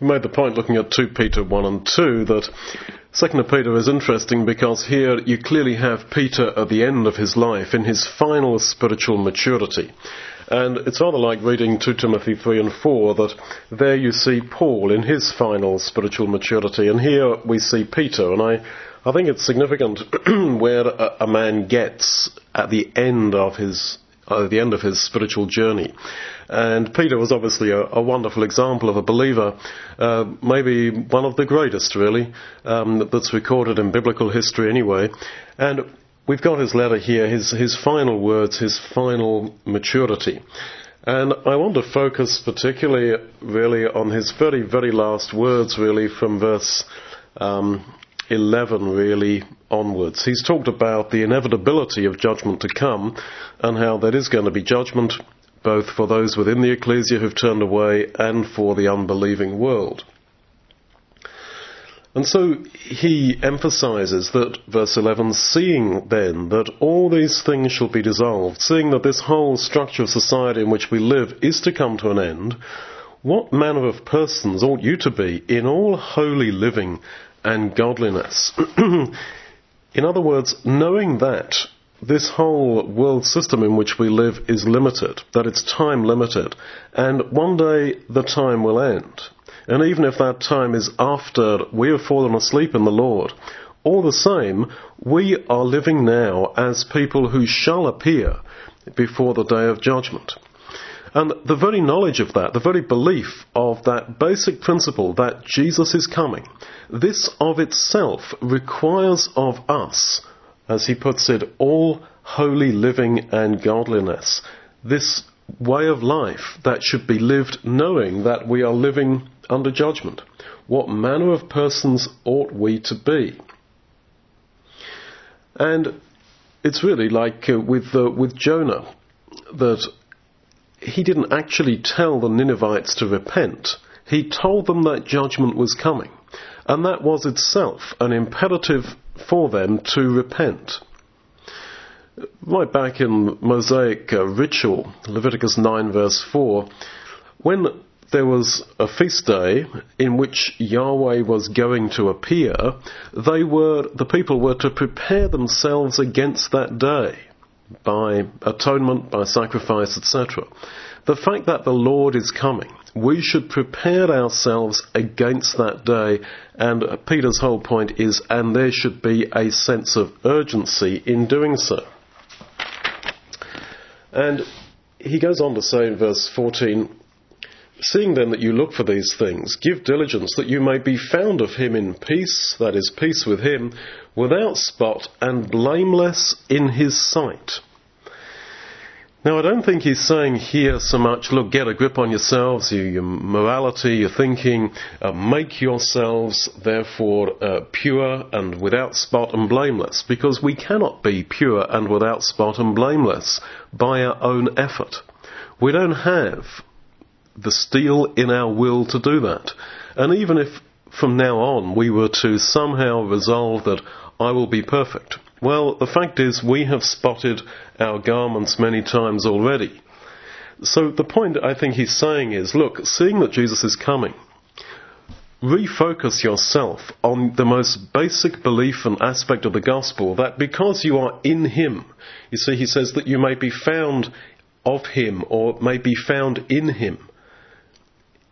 We made the point looking at 2 Peter 1 and 2 that 2 Peter is interesting because here you clearly have Peter at the end of his life in his final spiritual maturity. And it's rather like reading 2 Timothy 3 and 4 that there you see Paul in his final spiritual maturity and here we see Peter and I, I think it's significant where a, a man gets at the end of his at the end of his spiritual journey. And Peter was obviously a, a wonderful example of a believer, uh, maybe one of the greatest, really, um, that's recorded in biblical history anyway. And we've got his letter here, his, his final words, his final maturity. And I want to focus particularly, really, on his very, very last words, really, from verse um, 11 really onwards. He's talked about the inevitability of judgment to come and how there is going to be judgment both for those within the ecclesia who've turned away and for the unbelieving world. And so he emphasizes that, verse 11, seeing then that all these things shall be dissolved, seeing that this whole structure of society in which we live is to come to an end, what manner of persons ought you to be in all holy living and godliness. in other words, knowing that this whole world system in which we live is limited, that it's time limited, and one day the time will end. And even if that time is after we have fallen asleep in the Lord, all the same, we are living now as people who shall appear before the day of judgment. And the very knowledge of that, the very belief of that basic principle that Jesus is coming, this of itself requires of us, as he puts it, all holy living and godliness. This way of life that should be lived knowing that we are living under judgment. What manner of persons ought we to be? And it's really like uh, with uh, with Jonah that he didn't actually tell the Ninevites to repent. He told them that judgment was coming. And that was itself an imperative for them to repent. Right back in Mosaic uh, ritual, Leviticus 9 verse 4, when there was a feast day in which Yahweh was going to appear, they were, the people were to prepare themselves against that day by atonement, by sacrifice, etc. The fact that the Lord is coming, we should prepare ourselves against that day, and Peter's whole point is, and there should be a sense of urgency in doing so. And he goes on to say in verse 14, Seeing then that you look for these things, give diligence that you may be found of him in peace, that is, peace with him, without spot and blameless in his sight. Now, I don't think he's saying here so much, look, get a grip on yourselves, your, your morality, your thinking, uh, make yourselves, therefore, uh, pure and without spot and blameless, because we cannot be pure and without spot and blameless by our own effort. We don't have the steel in our will to do that. And even if from now on we were to somehow resolve that I will be perfect, well, the fact is we have spotted our garments many times already. So the point I think he's saying is, look, seeing that Jesus is coming, refocus yourself on the most basic belief and aspect of the gospel that because you are in him, you see, he says that you may be found of him or may be found in him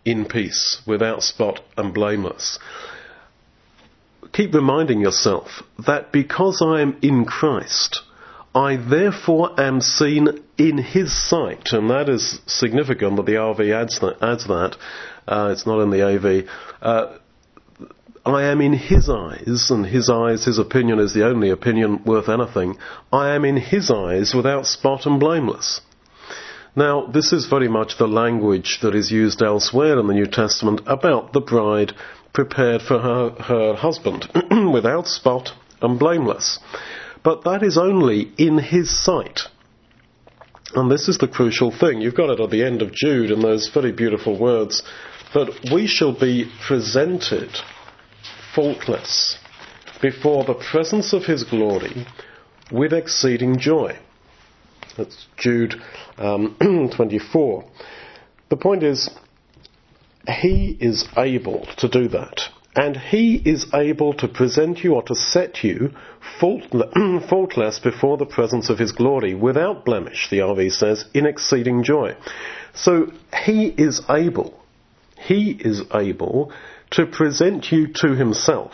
in peace, without spot and blameless. Keep reminding yourself that because I am in Christ, I therefore am seen in His sight, and that is significant that the RV adds that. Adds that. Uh, it's not in the AV. Uh, I am in His eyes, and His eyes, His opinion is the only opinion worth anything. I am in His eyes without spot and blameless. Now, this is very much the language that is used elsewhere in the New Testament about the bride prepared for her, her husband, without spot and blameless. But that is only in his sight. And this is the crucial thing. You've got it at the end of Jude in those very beautiful words that we shall be presented faultless before the presence of his glory with exceeding joy. That's Jude um, 24. The point is, He is able to do that. And He is able to present you or to set you faultless before the presence of His glory, without blemish, the RV says, in exceeding joy. So He is able, He is able to present you to Himself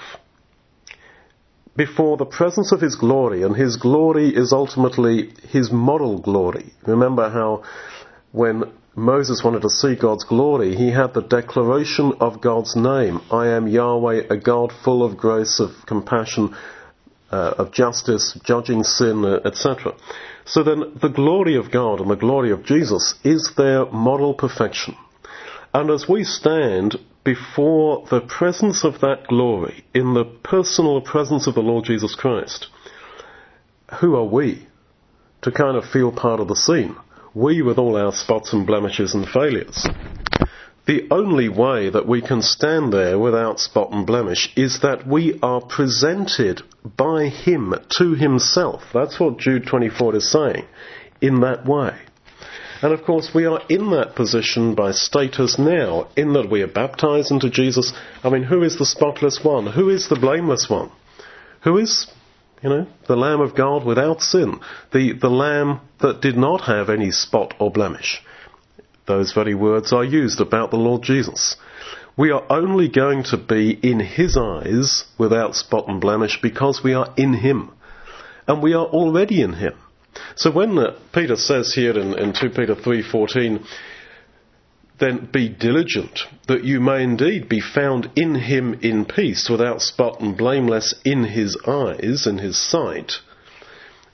before the presence of His glory, and His glory is ultimately His moral glory. Remember how when Moses wanted to see God's glory, he had the declaration of God's name. I am Yahweh, a God full of grace, of compassion, uh, of justice, judging sin, uh, etc. So then, the glory of God and the glory of Jesus is their moral perfection. And as we stand before the presence of that glory, in the personal presence of the Lord Jesus Christ, who are we to kind of feel part of the scene? we with all our spots and blemishes and failures. The only way that we can stand there without spot and blemish is that we are presented by Him to Himself. That's what Jude 24 is saying, in that way. And of course, we are in that position by status now, in that we are baptized into Jesus. I mean, who is the spotless one? Who is the blameless one? Who is you know, the Lamb of God without sin. The, the Lamb that did not have any spot or blemish. Those very words are used about the Lord Jesus. We are only going to be in His eyes without spot and blemish because we are in Him. And we are already in Him. So when uh, Peter says here in, in 2 Peter 3.14, then be diligent, that you may indeed be found in him in peace, without spot and blameless in his eyes, in his sight,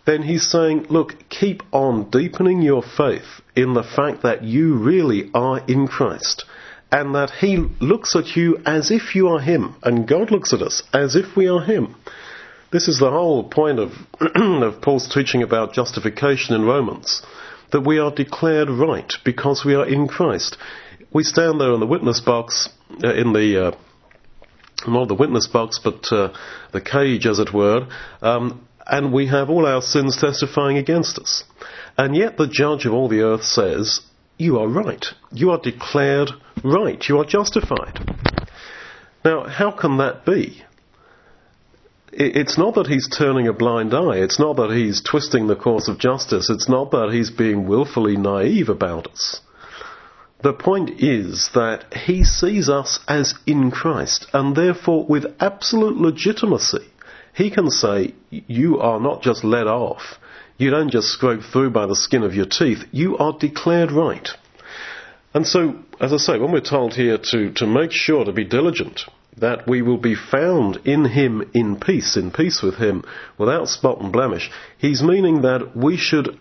then he's saying, look, keep on deepening your faith in the fact that you really are in Christ, and that he looks at you as if you are him, and God looks at us as if we are him. This is the whole point of, of Paul's teaching about justification in Romans that we are declared right because we are in Christ. We stand there in the witness box, uh, in the, uh, not the witness box, but uh, the cage, as it were, um, and we have all our sins testifying against us. And yet the judge of all the earth says, You are right. You are declared right. You are justified. Now, how can that be? It's not that he's turning a blind eye. It's not that he's twisting the course of justice. It's not that he's being willfully naive about us. The point is that he sees us as in Christ, and therefore, with absolute legitimacy, he can say, You are not just let off. You don't just scrape through by the skin of your teeth. You are declared right. And so, as I say, when we're told here to, to make sure to be diligent, that we will be found in him in peace, in peace with him, without spot and blemish, he's meaning that we should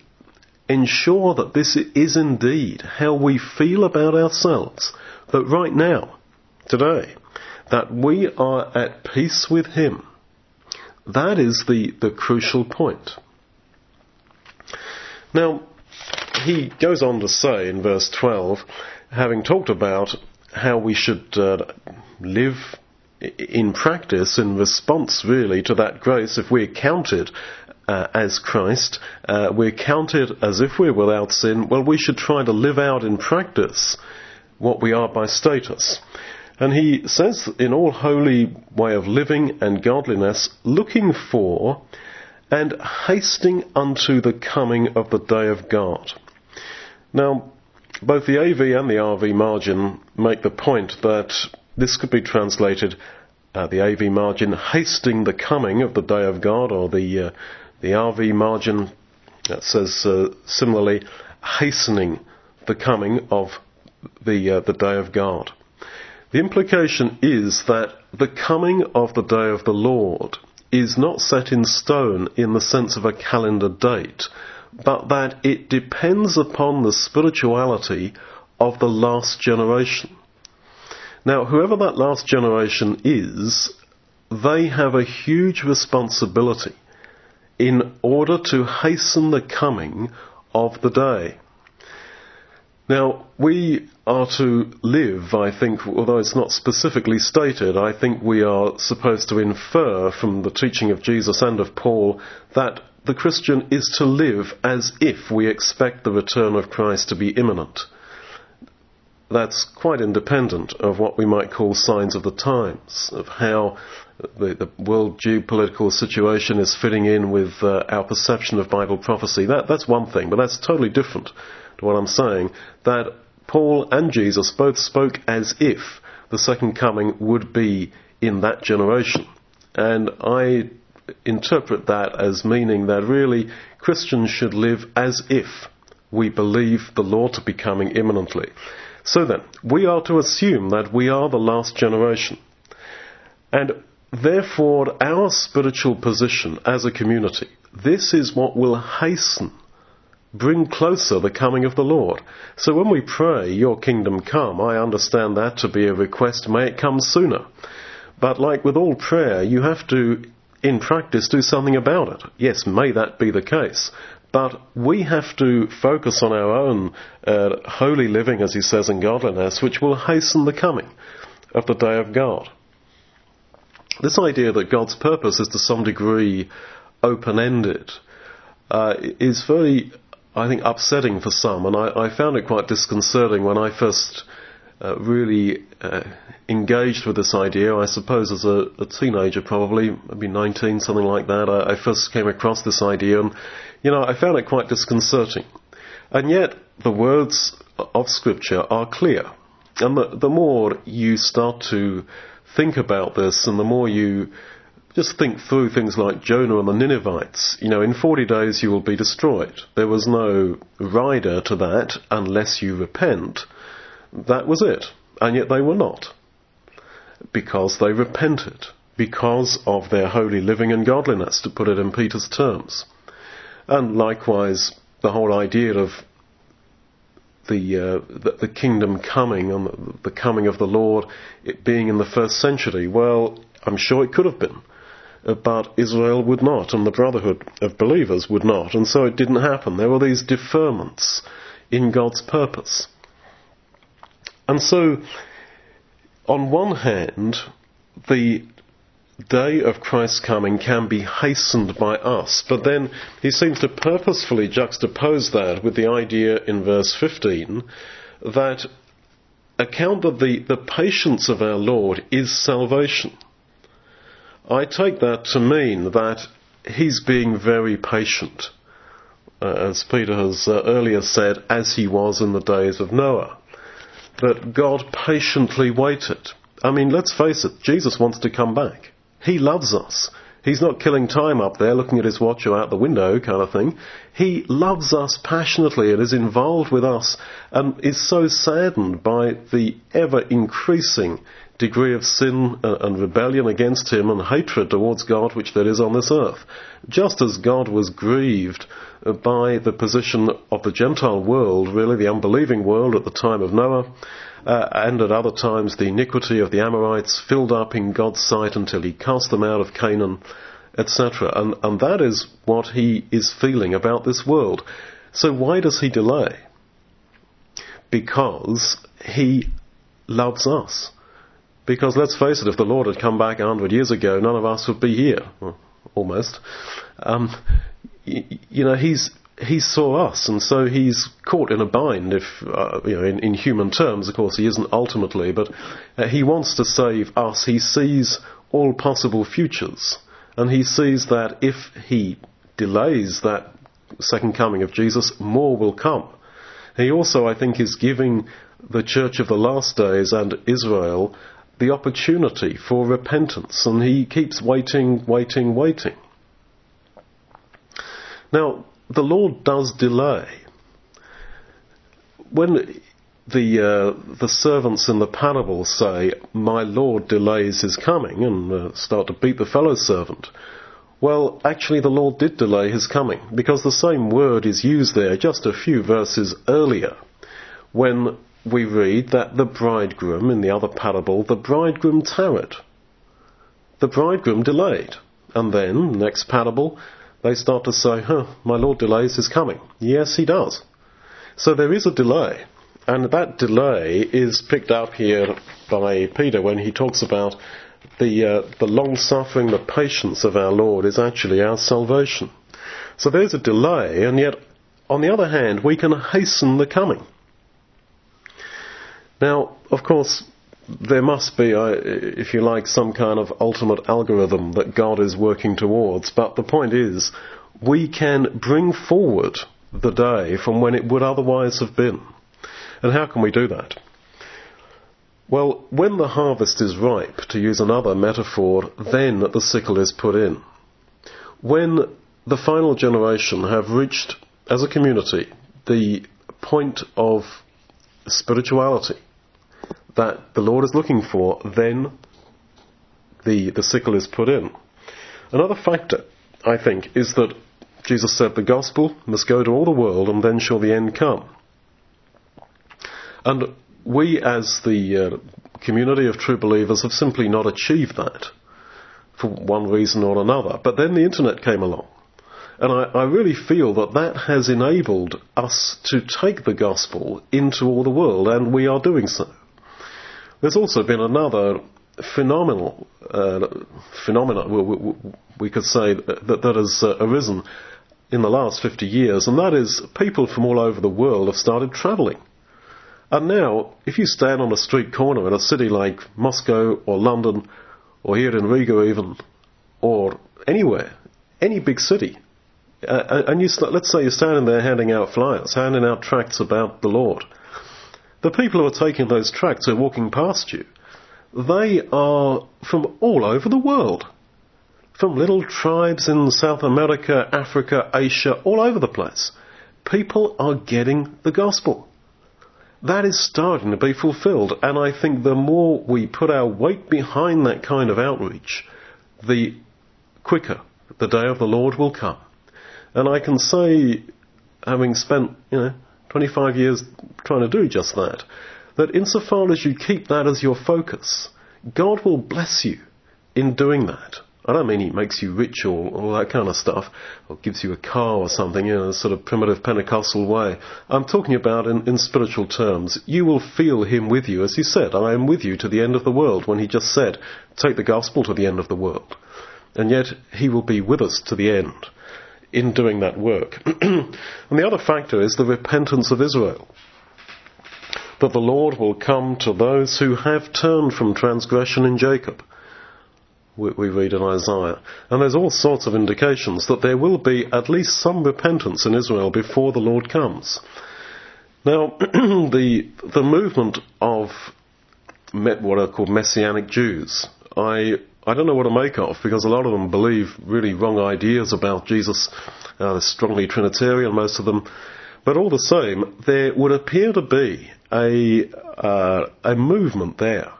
ensure that this is indeed how we feel about ourselves. That right now, today, that we are at peace with him. That is the, the crucial point. Now, he goes on to say in verse 12, having talked about how we should uh, live in practice, in response really to that grace, if we're counted uh, as Christ, uh, we're counted as if we're without sin, well, we should try to live out in practice what we are by status. And he says, in all holy way of living and godliness, looking for and hasting unto the coming of the day of God. Now, both the AV and the RV margin make the point that this could be translated, uh, the AV margin, hasting the coming of the day of God, or the, uh, the RV margin that says uh, similarly, hastening the coming of the, uh, the day of God. The implication is that the coming of the day of the Lord is not set in stone in the sense of a calendar date, but that it depends upon the spirituality of the last generation. Now, whoever that last generation is, they have a huge responsibility in order to hasten the coming of the day. Now, we are to live, I think, although it's not specifically stated, I think we are supposed to infer from the teaching of Jesus and of Paul that the Christian is to live as if we expect the return of Christ to be imminent that's quite independent of what we might call signs of the times, of how the, the world geopolitical situation is fitting in with uh, our perception of Bible prophecy. That, that's one thing, but that's totally different to what I'm saying. That Paul and Jesus both spoke as if the second coming would be in that generation. And I interpret that as meaning that really Christians should live as if we believe the Lord to be coming imminently. So then, we are to assume that we are the last generation. And therefore, our spiritual position as a community, this is what will hasten, bring closer the coming of the Lord. So when we pray, Your kingdom come, I understand that to be a request, may it come sooner. But like with all prayer, you have to, in practice, do something about it. Yes, may that be the case. But we have to focus on our own uh, holy living, as he says, in godliness, which will hasten the coming of the day of God. This idea that God's purpose is to some degree open-ended uh, is very, I think, upsetting for some, and I, I found it quite disconcerting when I first uh, really uh, engaged with this idea. I suppose as a, a, teenager, probably maybe 19, something like that. I, I, first came across this idea, and you know, I found it quite disconcerting. And yet, the words of Scripture are clear, and the, the more you start to think about this, and the more you just think through things like Jonah and the Ninevites. You know, in 40 days you will be destroyed. There was no rider to that unless you repent. That was it. And yet they were not. Because they repented. Because of their holy living and godliness, to put it in Peter's terms. And likewise, the whole idea of the, uh, the, the, kingdom coming and the, the coming of the Lord, it being in the first century. Well, I'm sure it could have been, uh, but Israel would not, and the brotherhood of believers would not, and so it didn't happen. There were these deferments in God's purpose. And so, on one hand, the day of Christ's coming can be hastened by us, but then he seems to purposefully juxtapose that with the idea in verse 15 that account of the, the patience of our Lord is salvation. I take that to mean that he's being very patient, uh, as Peter has uh, earlier said, as he was in the days of Noah that God patiently waited. I mean, let's face it, Jesus wants to come back. He loves us. He's not killing time up there looking at his watch or out the window kind of thing. He loves us passionately and is involved with us and is so saddened by the ever increasing degree of sin and rebellion against him and hatred towards God which there is on this earth. Just as God was grieved by the position of the Gentile world, really the unbelieving world at the time of Noah, uh, and at other times the iniquity of the Amorites filled up in God's sight until he cast them out of Canaan, etc. And, and that is what he is feeling about this world. So why does he delay? Because he loves us. Because let's face it, if the Lord had come back a hundred years ago, none of us would be here. Well, almost. Um, y- you know, he's he saw us, and so he's caught in a bind. If uh, you know, in, in, human terms, of course, he isn't ultimately, but uh, he wants to save us. He sees all possible futures, and he sees that if he delays that second coming of Jesus, more will come. He also, I think, is giving the church of the last days and Israel the opportunity for repentance, and he keeps waiting, waiting, waiting. Now, the Lord does delay. When the uh, the servants in the parable say, "My Lord delays his coming," and uh, start to beat the fellow servant, well, actually, the Lord did delay his coming because the same word is used there just a few verses earlier, when we read that the bridegroom, in the other parable, the bridegroom tarried. The bridegroom delayed. And then, next parable, they start to say, huh, my Lord delays his coming. Yes, he does. So there is a delay. And that delay is picked up here by Peter when he talks about the, uh, the long suffering, the patience of our Lord is actually our salvation. So there's a delay, and yet, on the other hand, we can hasten the coming. Now, of course, there must be, uh, if you like, some kind of ultimate algorithm that God is working towards. But the point is, we can bring forward the day from when it would otherwise have been. And how can we do that? Well, when the harvest is ripe, to use another metaphor, then the sickle is put in. When the final generation have reached, as a community, the point of spirituality that the Lord is looking for, then the, the sickle is put in. Another factor, I think, is that Jesus said the gospel must go to all the world and then shall the end come. And we, as the uh, community of true believers, have simply not achieved that for one reason or another. But then the internet came along. And I, I, really feel that that has enabled us to take the gospel into all the world, and we are doing so. There's also been another phenomenal uh, phenomenon, we, we, could say, that, that has uh, arisen in the last 50 years, and that is people from all over the world have started travelling. And now, if you stand on a street corner in a city like Moscow or London, or here in Riga even, or anywhere, any big city, uh, and you let's say you're standing there handing out flyers, handing out tracts about the Lord, the people who are taking those tracts are walking past you. They are from all over the world from little tribes in South America, Africa, Asia, all over the place. People are getting the gospel. That is starting to be fulfilled, and I think the more we put our weight behind that kind of outreach, the quicker the day of the Lord will come. And I can say, having spent, you know, 25 years trying to do just that, that insofar as you keep that as your focus, God will bless you in doing that. I don't mean he makes you rich or all that kind of stuff, or gives you a car or something in a sort of primitive Pentecostal way. I'm talking about in, in spiritual terms. You will feel him with you, as he said, I am with you to the end of the world, when he just said, take the gospel to the end of the world. And yet, he will be with us to the end in doing that work. and the other factor is the repentance of Israel. That the Lord will come to those who have turned from transgression in Jacob we read in Isaiah. And there's all sorts of indications that there will be at least some repentance in Israel before the Lord comes. Now, the, the movement of what are called Messianic Jews, I, I don't know what to make of because a lot of them believe really wrong ideas about Jesus. Uh, they're strongly Trinitarian, most of them. But all the same, there would appear to be a, uh, a movement there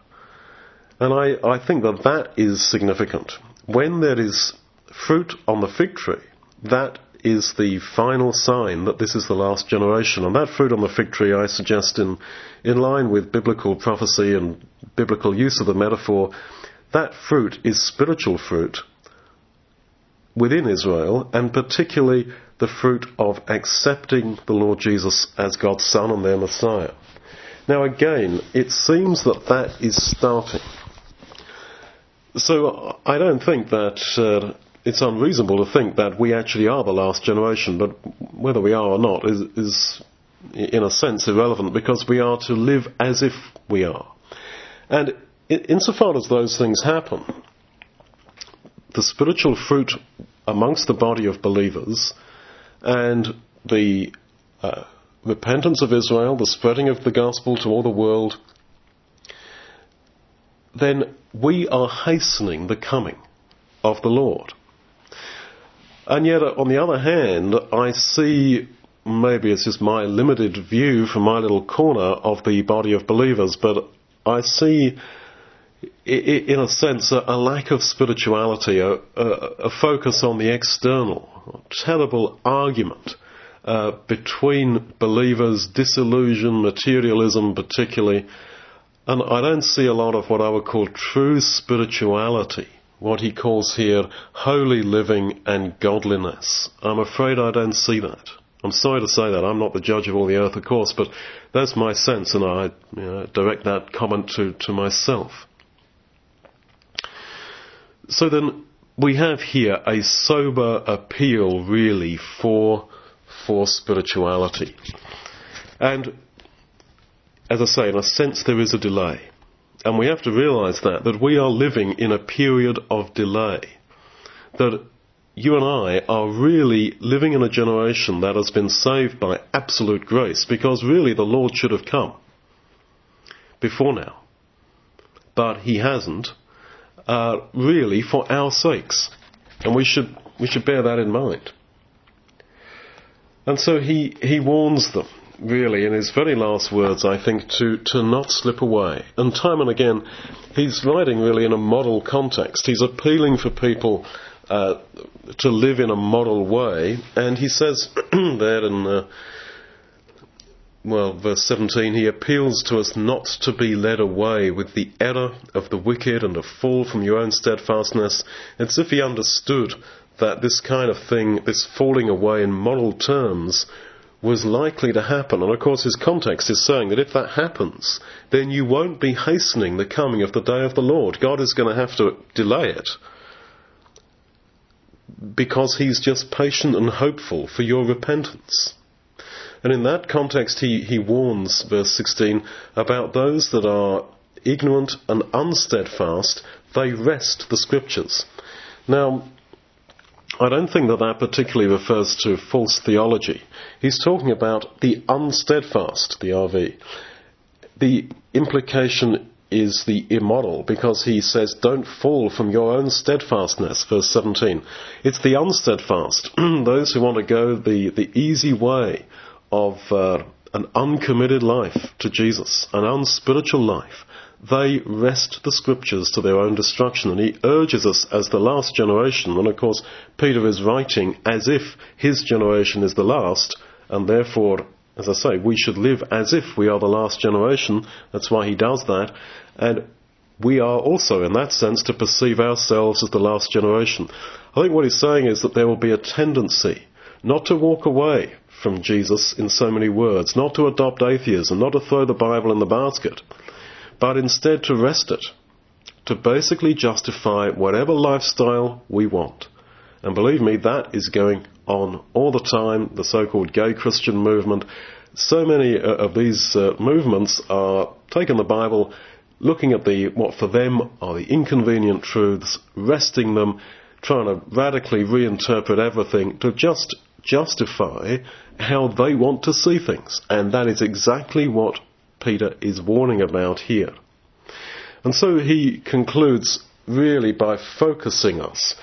and I, I think that that is significant. When there is fruit on the fig tree, that is the final sign that this is the last generation. And that fruit on the fig tree, I suggest, in, in line with biblical prophecy and biblical use of the metaphor, that fruit is spiritual fruit within Israel, and particularly the fruit of accepting the Lord Jesus as God's Son and their Messiah. Now, again, it seems that that is starting. So I don't think that uh, it's unreasonable to think that we actually are the last generation, but whether we are or not is, is in a sense irrelevant because we are to live as if we are. And insofar as those things happen, the spiritual fruit amongst the body of believers and the uh, repentance of Israel, the spreading of the gospel to all the world, then we are hastening the coming of the Lord. And yet, on the other hand, I see, maybe it's just my limited view from my little corner of the body of believers, but I see, in a sense, a lack of spirituality, a, a focus on the external, a terrible argument uh, between believers, disillusion, materialism particularly, and I don't see a lot of what I would call true spirituality, what he calls here holy living and godliness. I'm afraid I don't see that. I'm sorry to say that. I'm not the judge of all the earth, of course, but that's my sense, and I you know, direct that comment to, to myself. So then, we have here a sober appeal, really, for, for spirituality. And as I say, in a sense, there is a delay. And we have to realize that, that we are living in a period of delay. That you and I are really living in a generation that has been saved by absolute grace because really the Lord should have come before now. But He hasn't, really for our sakes. And we should, we should bear that in mind. And so he, he warns them, really, in his very last words, I think, to, to not slip away. And time and again, he's writing really in a model context. He's appealing for people uh, to live in a model way. And he says there in, uh, well, verse 17, he appeals to us not to be led away with the error of the wicked and to fall from your own steadfastness. It's if he understood that this kind of thing, this falling away in moral terms, was likely to happen. And of course, his context is saying that if that happens, then you won't be hastening the coming of the day of the Lord. God is going to have to delay it because he's just patient and hopeful for your repentance. And in that context, he, he warns, verse 16, about those that are ignorant and unsteadfast, they wrest the scriptures. Now, I don't think that that particularly refers to false theology. He's talking about the unsteadfast, the RV. The implication is the immoral because he says, don't fall from your own steadfastness, verse 17. It's the unsteadfast, those who want to go the, the easy way of uh, an uncommitted life to Jesus, an unspiritual life they wrest the scriptures to their own destruction. And he urges us as the last generation, and of course, Peter is writing as if his generation is the last, and therefore, as I say, we should live as if we are the last generation. That's why he does that. And we are also, in that sense, to perceive ourselves as the last generation. I think what he's saying is that there will be a tendency not to walk away from Jesus in so many words, not to adopt atheism, not to throw the Bible in the basket but instead to wrest it, to basically justify whatever lifestyle we want. And believe me, that is going on all the time, the so-called gay Christian movement. So many uh, of these uh, movements are taking the Bible, looking at the what for them are the inconvenient truths, wresting them, trying to radically reinterpret everything to just justify how they want to see things. And that is exactly what Peter is warning about here. And so he concludes really by focusing us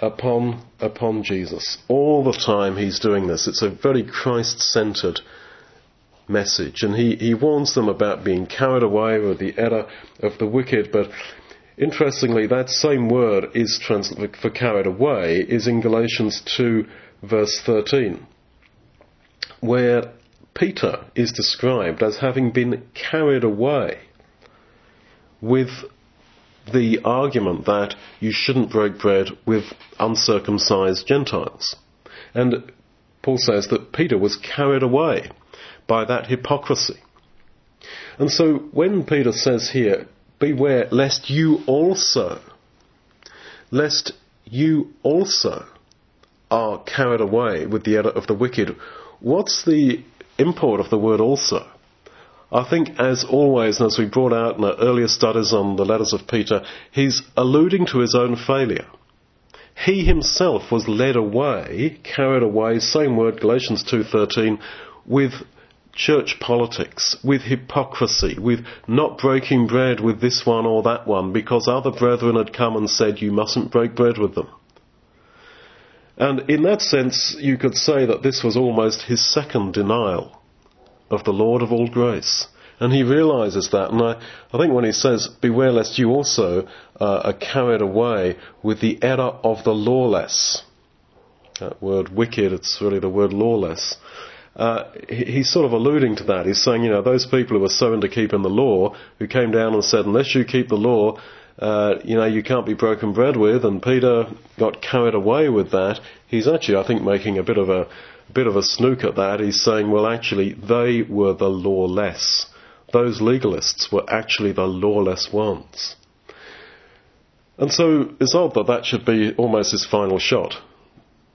upon, upon Jesus. All the time he's doing this. It's a very Christ-centered message. And he, he warns them about being carried away with the error of the wicked. But interestingly, that same word is trans- for carried away is in Galatians 2 verse 13, where Peter is described as having been carried away with the argument that you shouldn't break bread with uncircumcised Gentiles. And Paul says that Peter was carried away by that hypocrisy. And so when Peter says here, beware lest you also, lest you also are carried away with the error of the wicked, what's the import of the word also. I think, as always, and as we brought out in our earlier studies on the letters of Peter, he's alluding to his own failure. He himself was led away, carried away, same word, Galatians 2.13, with church politics, with hypocrisy, with not breaking bread with this one or that one because other brethren had come and said you mustn't break bread with them. And in that sense, you could say that this was almost his second denial of the Lord of all grace. And he realizes that. And I, I think when he says, Beware lest you also uh, are carried away with the error of the lawless. That word wicked, it's really the word lawless. Uh, he, he's sort of alluding to that. He's saying, you know, those people who were so into keeping the law, who came down and said, unless you keep the law, uh, you know, you can't be broken bread with, and Peter got carried away with that. He's actually, I think, making a bit of a, a bit of a snook at that. He's saying, well, actually, they were the lawless. Those legalists were actually the lawless ones. And so it's odd that that should be almost his final shot.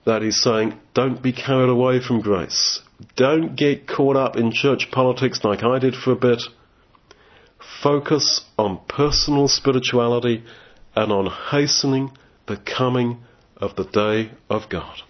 That he's saying, don't be carried away from grace. Don't get caught up in church politics like I did for a bit focus on personal spirituality and on hastening the coming of the day of God.